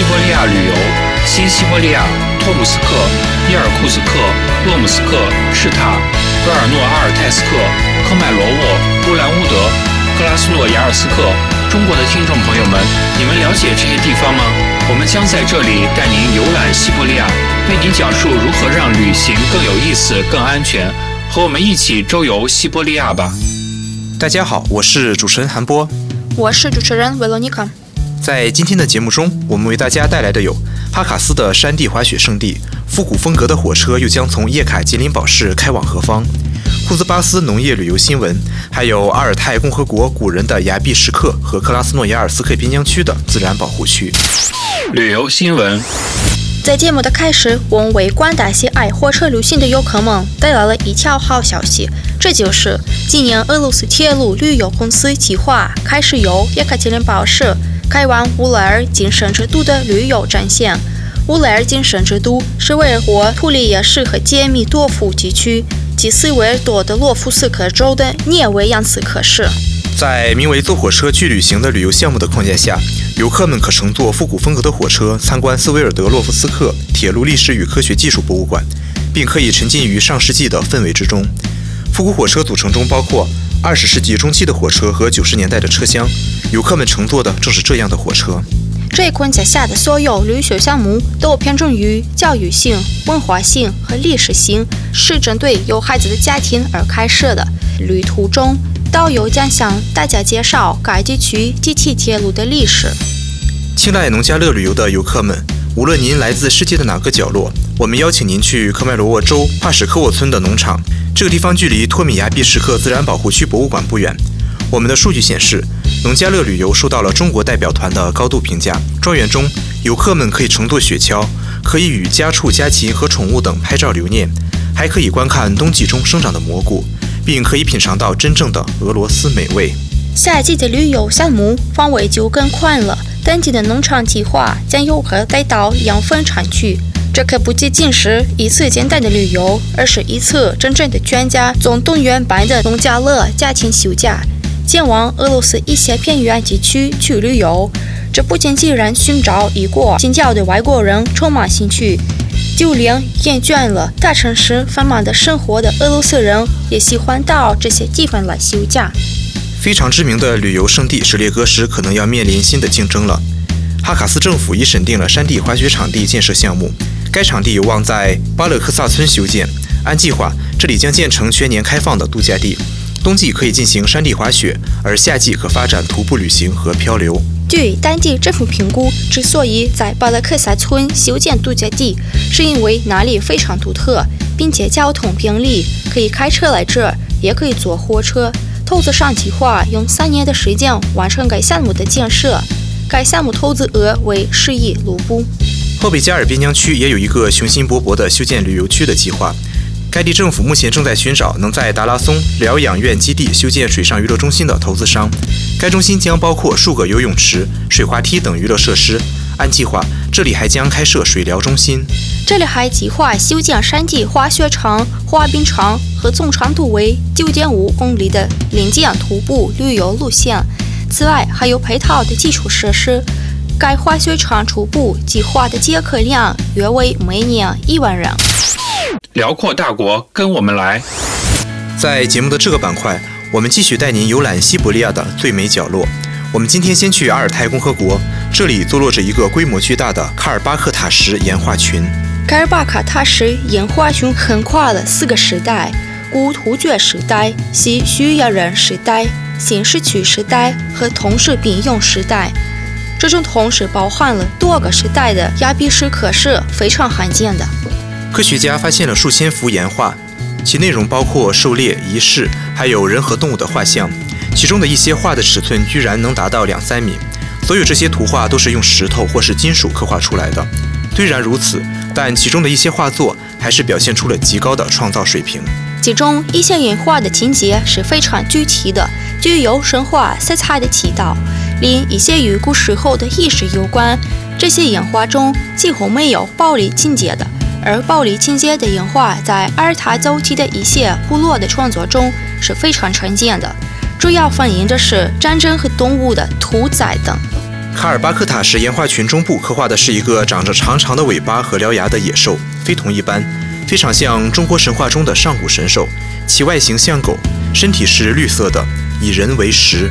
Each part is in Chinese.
西伯利亚旅游：新西伯利亚、托姆斯克、伊尔库斯克、鄂姆斯克、赤塔、戈尔诺阿尔泰斯克、科迈罗沃、乌兰乌德、克拉斯诺亚尔斯克。中国的听众朋友们，你们了解这些地方吗？我们将在这里带您游览西伯利亚，为您讲述如何让旅行更有意思、更安全。和我们一起周游西伯利亚吧！大家好，我是主持人韩波，我是主持人维罗妮卡。在今天的节目中，我们为大家带来的有哈卡斯的山地滑雪胜地，复古风格的火车又将从叶卡捷琳堡市开往何方？库兹巴斯农业旅游新闻，还有阿尔泰共和国古人的崖壁石刻和克拉斯诺亚尔斯克边疆区的自然保护区。旅游新闻。在节目的开始，我们为广大喜爱火车旅行的游客们带来了一条好消息，这就是今年俄罗斯铁路旅游公司计划开始由叶卡捷琳堡市开往乌拉尔金圣之都的旅游战线。乌拉尔金圣之都是维尔霍图里耶市和杰米多夫地区及斯维尔多的洛夫斯克州的涅维扬斯克市。在名为“坐火车去旅行”的旅游项目的框架下，游客们可乘坐复古风格的火车参观斯维尔德洛夫斯克铁路历史与科学技术博物馆，并可以沉浸于上世纪的氛围之中。复古火车组成中包括二十世纪中期的火车和九十年代的车厢，游客们乘坐的正是这样的火车。这一框架下的所有旅游项目都偏重于教育性、文化性和历史性，是针对有孩子的家庭而开设的。旅途中，导游将向大家介绍该地区地铁铁路的历史。青睐农家乐旅游的游客们，无论您来自世界的哪个角落，我们邀请您去科迈罗沃州帕什科沃村的农场。这个地方距离托米亚毕什克自然保护区博物馆不远。我们的数据显示，农家乐旅游受到了中国代表团的高度评价。庄园中，游客们可以乘坐雪橇，可以与家畜、家禽和宠物等拍照留念，还可以观看冬季中生长的蘑菇。并可以品尝到真正的俄罗斯美味。夏季的旅游项目范围就更宽了，当地的农场计划将游客带到养蜂场去。这可不仅仅是一次简单的旅游，而是一次真正的全家总动员般的农家乐家庭休假，前往俄罗斯一些偏远地区去旅游。这不仅仅让寻找异国新教的外国人充满兴趣。就连厌倦了大城市繁忙的生活的俄罗斯人，也喜欢到这些地方来休假。非常知名的旅游胜地什列戈什可能要面临新的竞争了。哈卡斯政府已审定了山地滑雪场地建设项目，该场地有望在巴勒克萨村修建。按计划，这里将建成全年开放的度假地，冬季可以进行山地滑雪，而夏季可发展徒步旅行和漂流。据当地政府评估，之所以在巴勒克萨村修建度假地，是因为那里非常独特，并且交通便利，可以开车来这儿，也可以坐火车。投资商计划用三年的时间完成该项目的建设，该项目投资额为十亿卢布。后贝加尔边疆区也有一个雄心勃勃的修建旅游区的计划。该地政府目前正在寻找能在达拉松疗养院基地修建水上娱乐中心的投资商。该中心将包括数个游泳池、水滑梯等娱乐设施。按计划，这里还将开设水疗中心。这里还计划修建山地滑雪场、滑冰场和总长度为九点五公里的林间徒步旅游路线。此外，还有配套的基础设施。该滑雪场初步计划的接客量约为每年一万人。辽阔大国，跟我们来！在节目的这个板块，我们继续带您游览西伯利亚的最美角落。我们今天先去阿尔泰共和国，这里坐落着一个规模巨大的卡尔巴克塔什岩画群。卡尔巴克塔什岩画群横跨了四个时代：古突厥时代、西叙亚人时代、新石器时代和同时并用时代。这种同时包含了多个时代的崖壁石刻是非常罕见的。科学家发现了数千幅岩画，其内容包括狩猎仪式，还有人和动物的画像。其中的一些画的尺寸居然能达到两三米。所有这些图画都是用石头或是金属刻画出来的。虽然如此，但其中的一些画作还是表现出了极高的创造水平。其中一些岩画的情节是非常具体的，具有神话色彩的祈祷；另一些与古时候的意识有关。这些岩画中几乎没有暴力情节的，而暴力情节的岩画在阿尔塔早期的一些部落的创作中是非常常见的，主要反映的是战争和动物的屠宰等。卡尔巴克塔什岩画群中部刻画的是一个长着长长的尾巴和獠牙的野兽，非同一般。非常像中国神话中的上古神兽，其外形像狗，身体是绿色的，以人为食。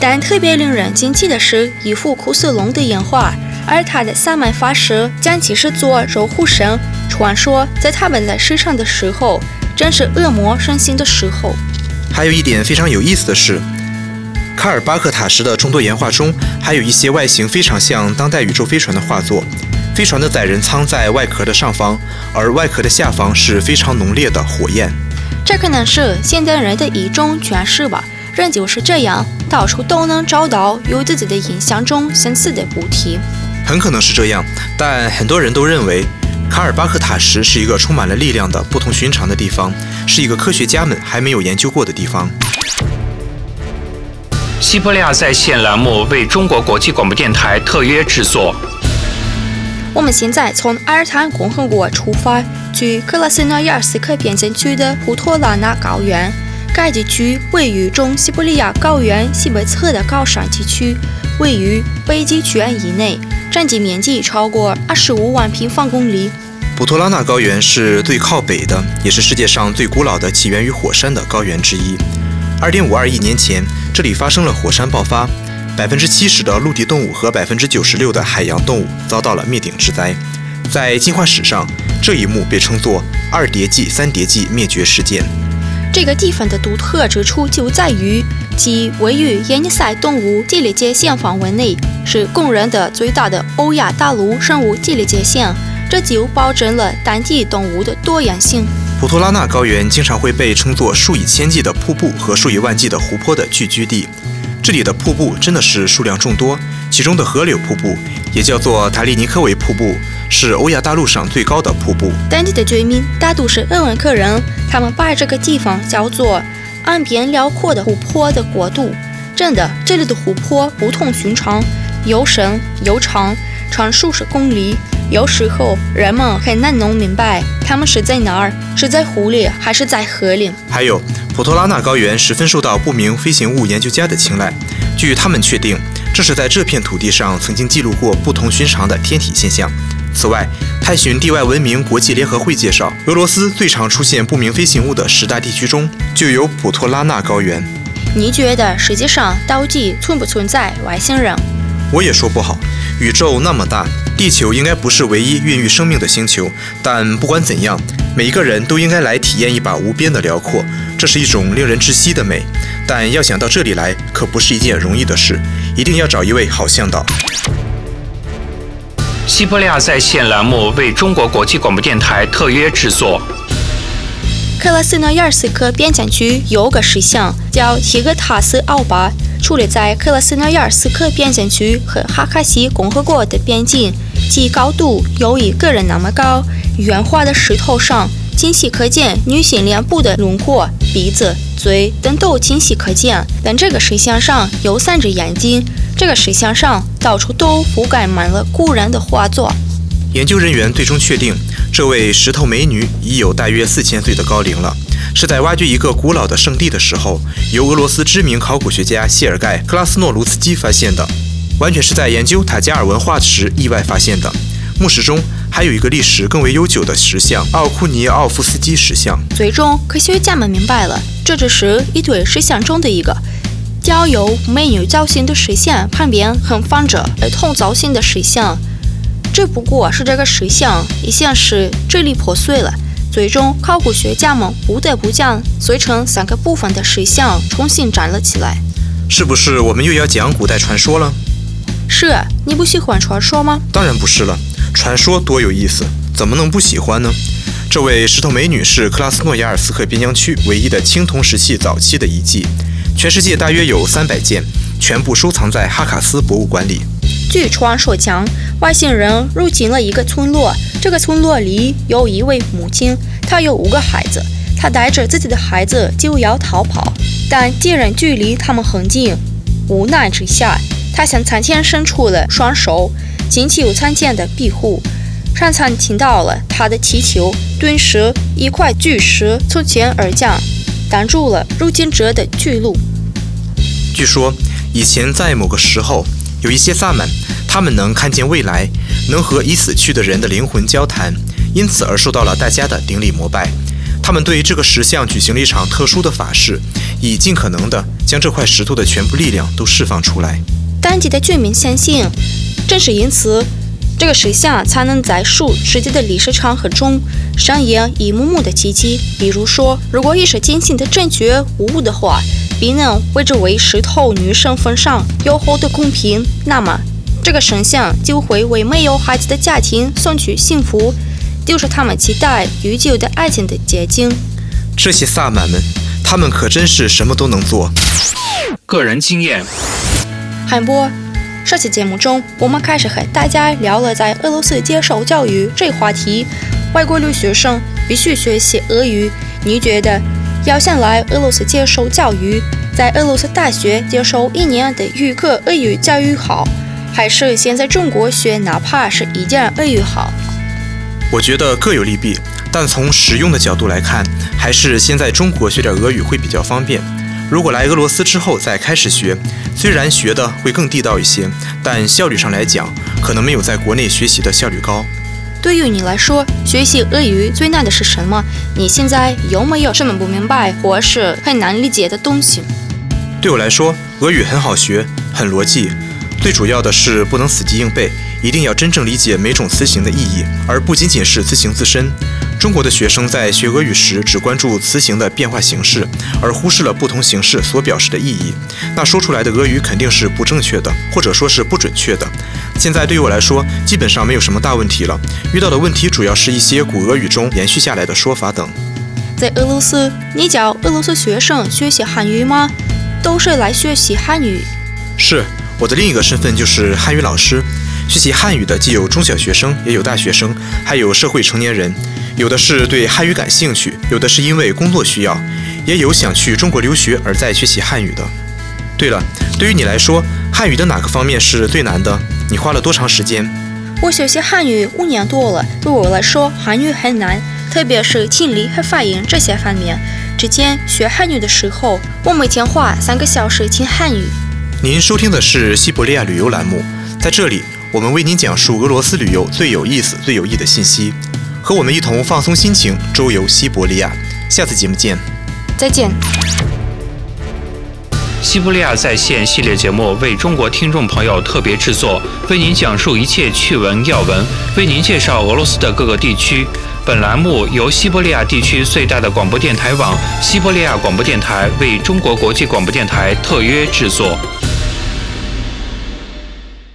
但特别令人惊奇的是，一幅库斯龙的岩画，而它的萨满法师将其视作守护神。传说在他们来世上的时候，正是恶魔盛行的时候。还有一点非常有意思的是，卡尔巴克塔什的众多岩画中，还有一些外形非常像当代宇宙飞船的画作。飞船的载人舱在外壳的上方，而外壳的下方是非常浓烈的火焰。这可能是现代人的一种诠释吧。人就是这样，到处都能找到与自己的印象中相似的物体。很可能是这样，但很多人都认为卡尔巴克塔什是一个充满了力量的不同寻常的地方，是一个科学家们还没有研究过的地方。西伯利亚在线栏目为中国国际广播电台特约制作。我们现在从阿尔坦共和国出发，去克拉斯诺亚尔斯克边境区的普托拉纳高原。该地区位于中西伯利亚高原西北侧的高山地区，位于北极圈以内，占地面积超过二十五万平方公里。普托拉纳高原是最靠北的，也是世界上最古老的起源于火山的高原之一。二点五二亿年前，这里发生了火山爆发。百分之七十的陆地动物和百分之九十六的海洋动物遭到了灭顶之灾。在进化史上，这一幕被称作“二叠纪三叠纪灭绝事件”。这个地方的独特之处就在于，其位于耶尼塞动物地理界限范围内，是公认的最大的欧亚大陆生物地理界限，这就保证了当地动物的多样性。普托拉纳高原经常会被称作数以千计的瀑布和数以万计的湖泊的聚居地。这里的瀑布真的是数量众多，其中的河流瀑布也叫做塔利尼科维瀑布，是欧亚大陆上最高的瀑布。当地的居民大都是鄂温克人，他们把这个地方叫做“岸边辽阔的湖泊的国度”。真的，这里的湖泊不同寻常，又深又长，长数十公里。有时候人们很难弄明白，他们是在哪儿，是在湖里还是在河里。还有，普托拉纳高原十分受到不明飞行物研究家的青睐。据他们确定，这是在这片土地上曾经记录过不同寻常的天体现象。此外，探寻地外文明国际联合会介绍，俄罗斯最常出现不明飞行物的十大地区中就有普托拉纳高原。你觉得世界上到底存不存在外星人？我也说不好，宇宙那么大。地球应该不是唯一孕育生命的星球，但不管怎样，每一个人都应该来体验一把无边的辽阔，这是一种令人窒息的美。但要想到这里来，可不是一件容易的事，一定要找一位好向导。西伯利亚在线栏目为中国国际广播电台特约制作。克拉斯诺亚尔斯克边疆区有个石像，叫提格塔斯奥巴。矗立在克拉斯诺亚尔斯克边境区和哈卡西共和国的边境，其高度有一个人那么高。圆滑的石头上清晰可见女性脸部的轮廓，鼻子、嘴等都清晰可见。但这个石像上有三只眼睛。这个石像上到处都覆盖满了古人的画作。研究人员最终确定，这位石头美女已有大约四千岁的高龄了。是在挖掘一个古老的圣地的时候，由俄罗斯知名考古学家谢尔盖·克拉斯诺卢斯基发现的，完全是在研究塔加尔文化时意外发现的。墓室中还有一个历史更为悠久的石像——奥库尼奥夫斯基石像。最终，科学家们明白了，这只是一对石像中的一个。雕有美女造型的石像旁边横放着儿童造型的石像，只不过是这个石像一向是支离破碎了。最终，考古学家们不得不将碎成三个部分的石像重新站了起来。是不是我们又要讲古代传说了？是，你不喜欢传说吗？当然不是了，传说多有意思，怎么能不喜欢呢？这位石头美女是克拉斯诺亚尔斯克边疆区唯一的青铜石器早期的遗迹，全世界大约有三百件，全部收藏在哈卡斯博物馆里。据传说讲，外星人入侵了一个村落，这个村落里有一位母亲，她有五个孩子，她带着自己的孩子就要逃跑，但敌人距离他们很近，无奈之下，她向苍天伸出了双手，请求苍天的庇护。上苍听到了他的祈求，顿时一块巨石从天而降，挡住了入侵者的去路。据说以前在某个时候，有一些萨满，他们能看见未来，能和已死去的人的灵魂交谈，因此而受到了大家的顶礼膜拜。他们对这个石像举行了一场特殊的法事，以尽可能的将这块石头的全部力量都释放出来。当地的居民相信，正是因此，这个石像才能在数世纪的历史长河中上演一幕幕的奇迹。比如说，如果意识清醒的正确无误的话，并能为这位石头女神奉上优厚的贡品，那么这个神像就会为没有孩子的家庭送去幸福，就是他们期待已久的爱情的结晶。这些萨满们，他们可真是什么都能做。个人经验，韩波，上期节目中，我们开始和大家聊了在俄罗斯接受教育这话题。外国留学生必须学习俄语，你觉得？要想来俄罗斯接受教育，在俄罗斯大学接受一年的预科俄语教育好，还是先在中国学哪怕是一点俄语好？我觉得各有利弊，但从实用的角度来看，还是先在中国学点俄语会比较方便。如果来俄罗斯之后再开始学，虽然学的会更地道一些，但效率上来讲，可能没有在国内学习的效率高。对于你来说，学习俄语最难的是什么？你现在有没有什么不明白或是很难理解的东西？对我来说，俄语很好学，很逻辑，最主要的是不能死记硬背，一定要真正理解每种词形的意义，而不仅仅是词形自身。中国的学生在学俄语时只关注词形的变化形式，而忽视了不同形式所表示的意义，那说出来的俄语肯定是不正确的，或者说是不准确的。现在对于我来说，基本上没有什么大问题了。遇到的问题主要是一些古俄语中延续下来的说法等。在俄罗斯，你教俄罗斯学生学习汉语吗？都是来学习汉语。是，我的另一个身份就是汉语老师。学习汉语的既有中小学生，也有大学生，还有社会成年人。有的是对汉语感兴趣，有的是因为工作需要，也有想去中国留学而在学习汉语的。对了，对于你来说，汉语的哪个方面是最难的？你花了多长时间？我学习汉语五年多了，对我来说，汉语很难，特别是听力和发音这些方面。之前学汉语的时候，我每天花三个小时听汉语。您收听的是西伯利亚旅游栏目，在这里，我们为您讲述俄罗斯旅游最有意思、最有益的信息。和我们一同放松心情，周游西伯利亚。下次节目见，再见。西伯利亚在线系列节目为中国听众朋友特别制作，为您讲述一切趣闻要闻，为您介绍俄罗斯的各个地区。本栏目由西伯利亚地区最大的广播电台网——西伯利亚广播电台为中国国际广播电台特约制作。